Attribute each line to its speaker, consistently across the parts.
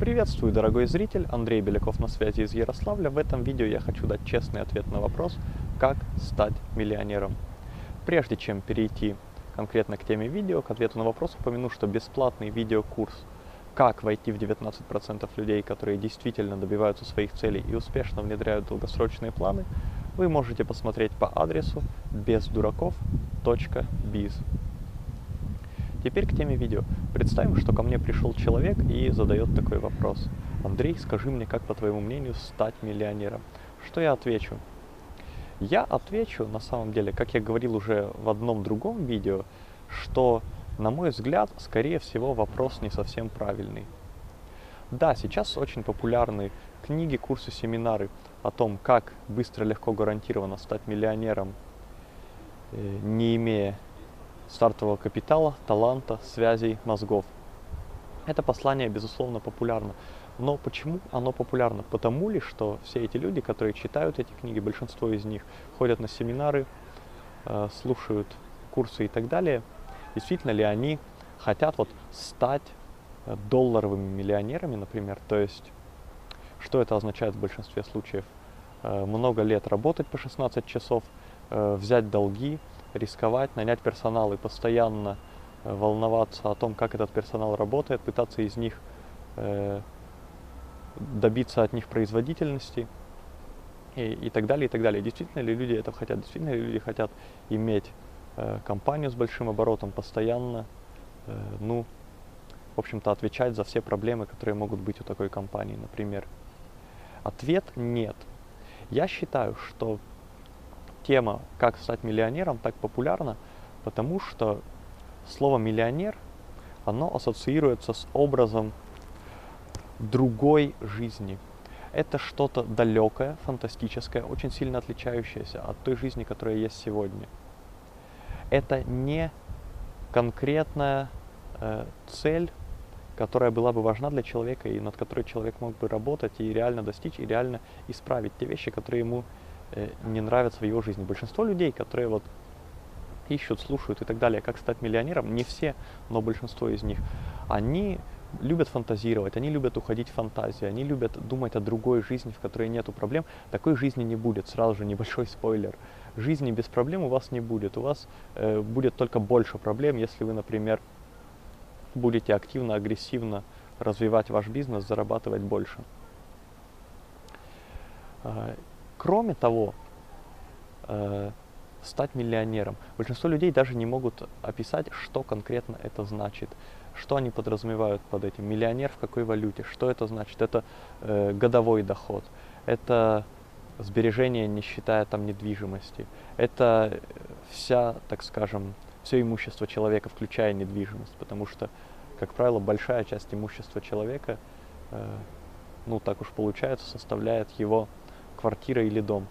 Speaker 1: Приветствую, дорогой зритель! Андрей Беляков на связи из Ярославля. В этом видео я хочу дать честный ответ на вопрос, как стать миллионером. Прежде чем перейти конкретно к теме видео, к ответу на вопрос, упомяну, что бесплатный видеокурс «Как войти в 19% людей, которые действительно добиваются своих целей и успешно внедряют долгосрочные планы» вы можете посмотреть по адресу бездураков.biz. Теперь к теме видео. Представим, что ко мне пришел человек и задает такой вопрос. Андрей, скажи мне, как по твоему мнению стать миллионером? Что я отвечу? Я отвечу, на самом деле, как я говорил уже в одном другом видео, что, на мой взгляд, скорее всего, вопрос не совсем правильный. Да, сейчас очень популярны книги, курсы, семинары о том, как быстро, легко, гарантированно стать миллионером, э, не имея стартового капитала, таланта, связей, мозгов. Это послание, безусловно, популярно. Но почему оно популярно? Потому ли, что все эти люди, которые читают эти книги, большинство из них ходят на семинары, э, слушают курсы и так далее, действительно ли они хотят вот стать э, долларовыми миллионерами, например, то есть что это означает в большинстве случаев? Э, много лет работать по 16 часов, взять долги, рисковать, нанять персонал и постоянно э, волноваться о том, как этот персонал работает, пытаться из них э, добиться от них производительности и, и так далее, и так далее. Действительно ли люди это хотят? Действительно ли люди хотят иметь э, компанию с большим оборотом постоянно, э, ну, в общем-то, отвечать за все проблемы, которые могут быть у такой компании, например? Ответ нет. Я считаю, что тема «Как стать миллионером» так популярна, потому что слово «миллионер» оно ассоциируется с образом другой жизни. Это что-то далекое, фантастическое, очень сильно отличающееся от той жизни, которая есть сегодня. Это не конкретная э, цель, которая была бы важна для человека и над которой человек мог бы работать и реально достичь, и реально исправить те вещи, которые ему не нравятся в его жизни. Большинство людей, которые вот ищут, слушают и так далее, как стать миллионером, не все, но большинство из них, они любят фантазировать, они любят уходить в фантазии, они любят думать о другой жизни, в которой нету проблем. Такой жизни не будет, сразу же небольшой спойлер. Жизни без проблем у вас не будет, у вас э, будет только больше проблем, если вы, например, будете активно, агрессивно развивать ваш бизнес, зарабатывать больше. Кроме того, э, стать миллионером. Большинство людей даже не могут описать, что конкретно это значит, что они подразумевают под этим. Миллионер в какой валюте, что это значит? Это э, годовой доход, это сбережение, не считая там недвижимости, это вся, так скажем, все имущество человека, включая недвижимость, потому что, как правило, большая часть имущества человека, э, ну так уж получается, составляет его квартира или дом.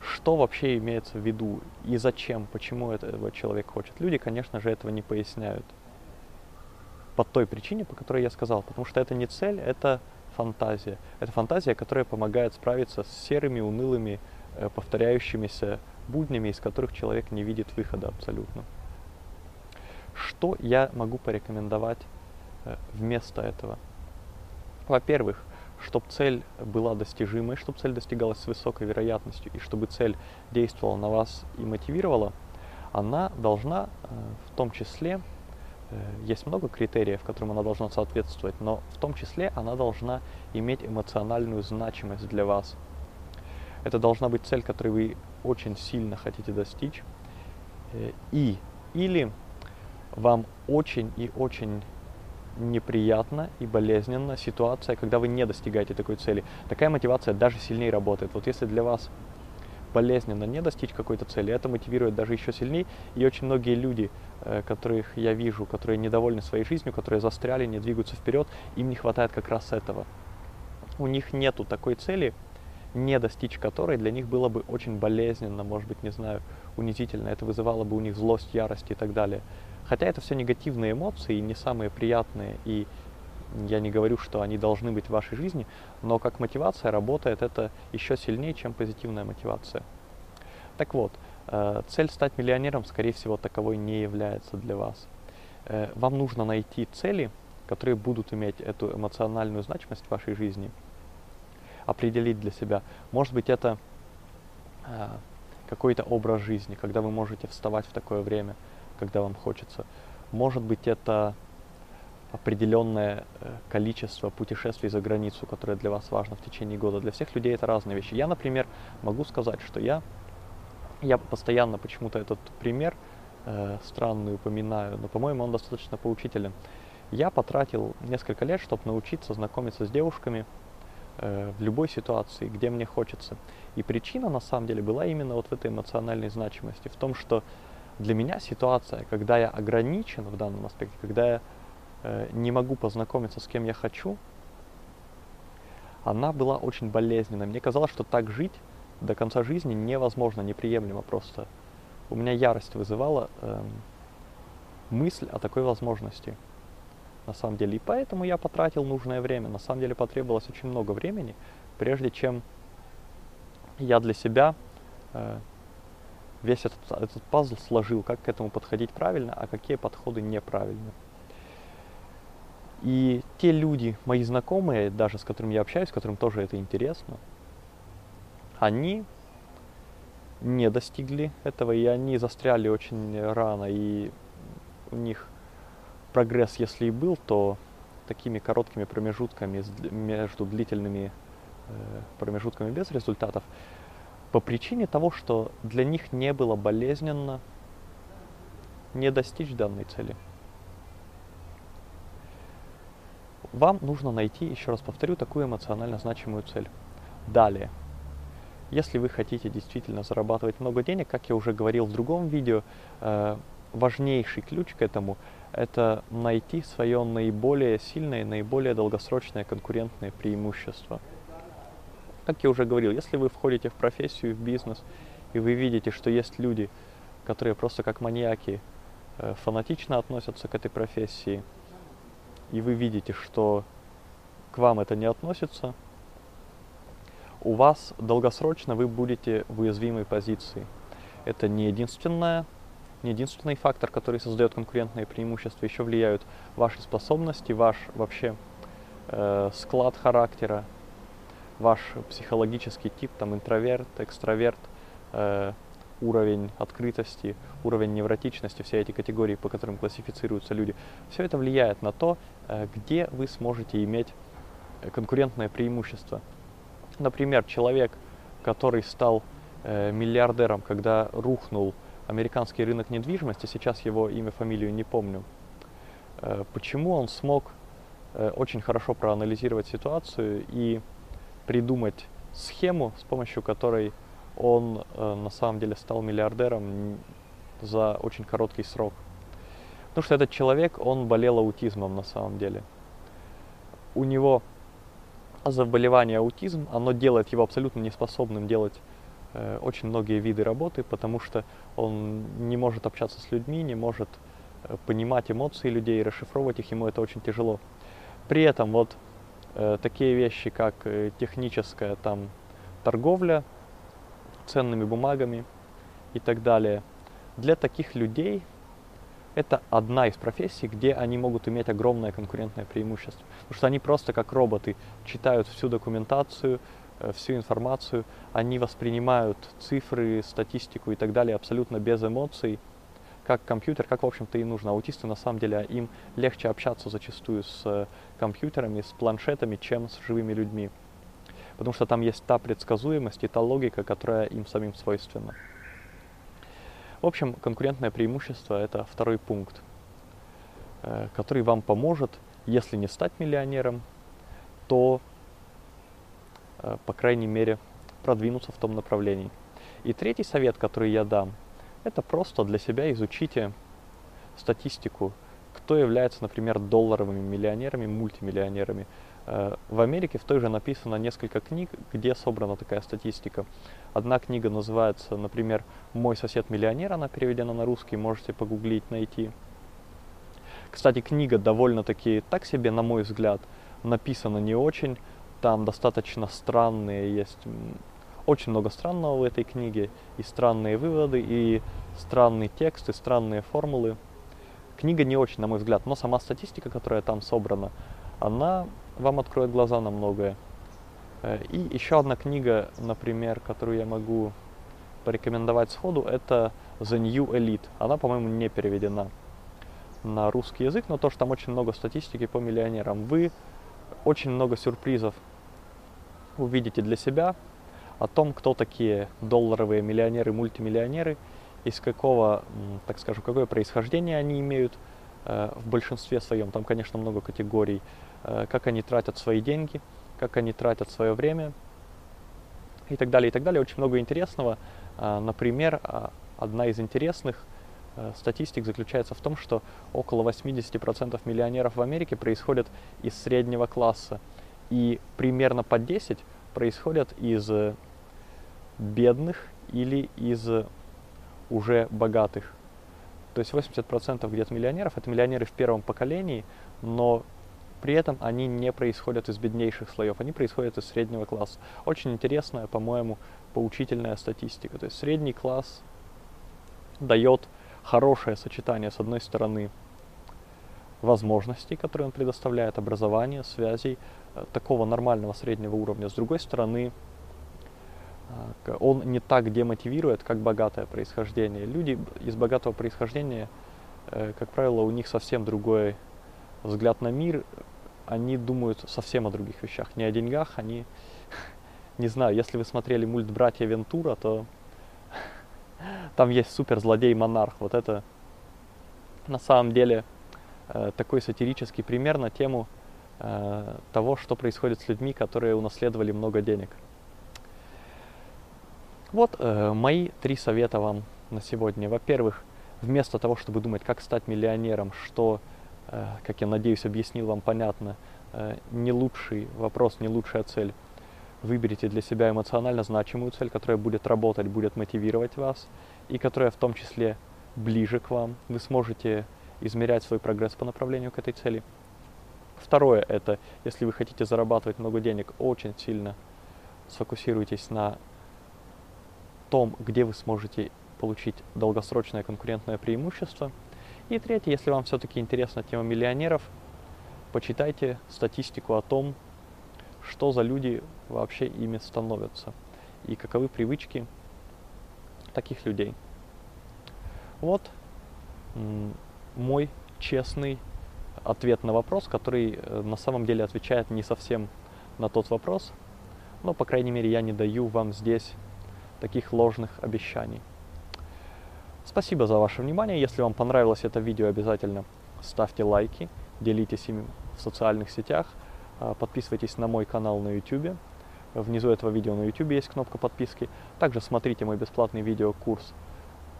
Speaker 1: Что вообще имеется в виду и зачем, почему этого человек хочет? Люди, конечно же, этого не поясняют. По той причине, по которой я сказал. Потому что это не цель, это фантазия. Это фантазия, которая помогает справиться с серыми, унылыми, э, повторяющимися буднями, из которых человек не видит выхода абсолютно. Что я могу порекомендовать э, вместо этого? Во-первых, чтобы цель была достижимой, чтобы цель достигалась с высокой вероятностью и чтобы цель действовала на вас и мотивировала, она должна э, в том числе, э, есть много критериев, которым она должна соответствовать, но в том числе она должна иметь эмоциональную значимость для вас. Это должна быть цель, которой вы очень сильно хотите достичь. Э, и или вам очень и очень неприятна и болезненна ситуация, когда вы не достигаете такой цели. Такая мотивация даже сильнее работает. Вот если для вас болезненно не достичь какой-то цели, это мотивирует даже еще сильнее. И очень многие люди, э, которых я вижу, которые недовольны своей жизнью, которые застряли, не двигаются вперед, им не хватает как раз этого. У них нету такой цели, не достичь которой для них было бы очень болезненно, может быть, не знаю, унизительно. Это вызывало бы у них злость, ярость и так далее. Хотя это все негативные эмоции, не самые приятные, и я не говорю, что они должны быть в вашей жизни, но как мотивация работает это еще сильнее, чем позитивная мотивация. Так вот, э, цель стать миллионером, скорее всего, таковой не является для вас. Э, вам нужно найти цели, которые будут иметь эту эмоциональную значимость в вашей жизни, определить для себя. Может быть, это э, какой-то образ жизни, когда вы можете вставать в такое время, когда вам хочется. Может быть, это определенное э, количество путешествий за границу, которое для вас важно в течение года. Для всех людей это разные вещи. Я, например, могу сказать, что я, я постоянно почему-то этот пример э, странный упоминаю, но, по-моему, он достаточно поучителен. Я потратил несколько лет, чтобы научиться знакомиться с девушками э, в любой ситуации, где мне хочется. И причина, на самом деле, была именно вот в этой эмоциональной значимости, в том, что для меня ситуация, когда я ограничен в данном аспекте, когда я Э, не могу познакомиться с кем я хочу, она была очень болезненной. Мне казалось, что так жить до конца жизни невозможно, неприемлемо просто. У меня ярость вызывала э, мысль о такой возможности на самом деле. И поэтому я потратил нужное время. На самом деле потребовалось очень много времени, прежде чем я для себя э, весь этот, этот пазл сложил, как к этому подходить правильно, а какие подходы неправильно. И те люди, мои знакомые, даже с которыми я общаюсь, которым тоже это интересно, они не достигли этого, и они застряли очень рано, и у них прогресс, если и был, то такими короткими промежутками между длительными э, промежутками без результатов, по причине того, что для них не было болезненно не достичь данной цели. Вам нужно найти, еще раз повторю, такую эмоционально значимую цель. Далее. Если вы хотите действительно зарабатывать много денег, как я уже говорил в другом видео, э, важнейший ключ к этому – это найти свое наиболее сильное, наиболее долгосрочное конкурентное преимущество. Как я уже говорил, если вы входите в профессию, в бизнес, и вы видите, что есть люди, которые просто как маньяки э, фанатично относятся к этой профессии – и вы видите, что к вам это не относится, у вас долгосрочно вы будете в уязвимой позиции. Это не единственное, не единственный фактор, который создает конкурентные преимущества, еще влияют ваши способности, ваш вообще э, склад характера, ваш психологический тип, там интроверт, экстраверт, э, уровень открытости, уровень невротичности, все эти категории, по которым классифицируются люди, все это влияет на то, э, где вы сможете иметь э, конкурентное преимущество. Например, человек, который стал э, миллиардером, когда рухнул американский рынок недвижимости, сейчас его имя, фамилию не помню, почему он смог очень хорошо проанализировать ситуацию и придумать схему, с помощью которой он э, на самом деле стал миллиардером за очень короткий срок. Потому что этот человек, он болел аутизмом на самом деле. У него заболевание аутизм, оно делает его абсолютно неспособным делать э, очень многие виды работы, потому что он не может общаться с людьми, не может э, понимать эмоции людей, расшифровывать их, ему это очень тяжело. При этом вот такие вещи, как э, техническая там торговля, ценными бумагами и так далее. Для таких людей это одна из профессий, где они могут иметь огромное конкурентное преимущество. Потому что они просто как роботы читают всю документацию, э, всю информацию, они воспринимают цифры, статистику и так далее абсолютно без эмоций, как компьютер, как в общем-то и нужно. Аутисты на самом деле им легче общаться зачастую с э, компьютерами, с планшетами, чем с живыми людьми потому что там есть та предсказуемость и та логика, которая им самим свойственна. В общем, конкурентное преимущество – это второй пункт, э, который вам поможет, если не стать миллионером, то, э, по крайней мере, продвинуться в том направлении. И третий совет, который я дам, это просто для себя изучите статистику, кто является, например, долларовыми миллионерами, мультимиллионерами, Э, в Америке в той же написано несколько книг, где собрана такая статистика. Одна книга называется, например, «Мой сосед-миллионер», она переведена на русский, можете погуглить, найти. Кстати, книга довольно-таки так себе, на мой взгляд, написана не очень. Там достаточно странные есть, очень много странного в этой книге, и странные выводы, и странный текст, и странные формулы. книга не очень, на мой взгляд, но сама статистика, которая там собрана, она вам откроет глаза на многое. Э, и еще одна книга, например, которую я могу порекомендовать сходу, это The New Elite. Она, по-моему, не переведена на русский язык, но то, что там очень много статистики по миллионерам. Вы очень много сюрпризов увидите для себя о том, кто такие долларовые миллионеры, мультимиллионеры, из какого, так скажем, какое происхождение они имеют э, в большинстве своем. Там, конечно, много категорий, э, как они тратят свои деньги, как они тратят свое время и так далее, и так далее. Очень много интересного. Э, например, одна из интересных статистик заключается в том, что около 80% миллионеров в Америке происходят из среднего класса, и примерно по 10 происходят из бедных или из уже богатых. То есть 80% где-то миллионеров это миллионеры в первом поколении, но при этом они не происходят из беднейших слоев, они происходят из среднего класса. Очень интересная, по-моему, поучительная статистика. То есть средний класс дает хорошее сочетание, с одной стороны, возможностей, которые он предоставляет, образования, связей, э, такого нормального среднего уровня. С другой стороны, он не так демотивирует, как богатое происхождение. Люди из богатого происхождения, э, как правило, у них совсем другой взгляд на мир, они думают совсем о других вещах, не о деньгах, они, не знаю, если вы смотрели мульт «Братья Вентура», то там есть супер злодей-монарх, вот это на самом деле э, такой сатирический пример на тему э, того, что происходит с людьми, которые унаследовали много денег. Вот э, мои три совета вам на сегодня. Во-первых, вместо того, чтобы думать, как стать миллионером, что, э, как я надеюсь, объяснил вам понятно, э, не лучший вопрос, не лучшая цель. Выберите для себя эмоционально значимую цель, которая будет работать, будет мотивировать вас, и которая в том числе ближе к вам. Вы сможете измерять свой прогресс по направлению к этой цели. Второе – это, если вы хотите зарабатывать много денег, очень сильно сфокусируйтесь на том, где вы сможете получить долгосрочное конкурентное преимущество. И третье, если вам все-таки интересна тема миллионеров, почитайте статистику о том, что за люди вообще ими становятся и каковы привычки таких людей. Вот мой честный ответ на вопрос, который э, на самом деле отвечает не совсем на тот вопрос, но, по крайней мере, я не даю вам здесь таких ложных обещаний. Спасибо за ваше внимание. Если вам понравилось это видео, обязательно ставьте лайки, делитесь им в социальных сетях, а, подписывайтесь на мой канал на YouTube. Внизу этого видео на YouTube есть кнопка подписки. Также смотрите мой бесплатный видеокурс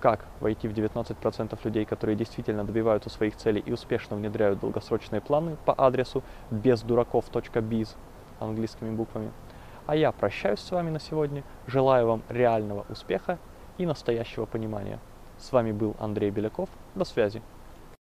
Speaker 1: «Как войти в 19% людей, которые действительно добиваются своих целей и успешно внедряют долгосрочные планы» по адресу бездураков.biz английскими буквами. А я прощаюсь с вами на сегодня. Желаю вам реального успеха и настоящего понимания. С вами был Андрей Беляков. До связи.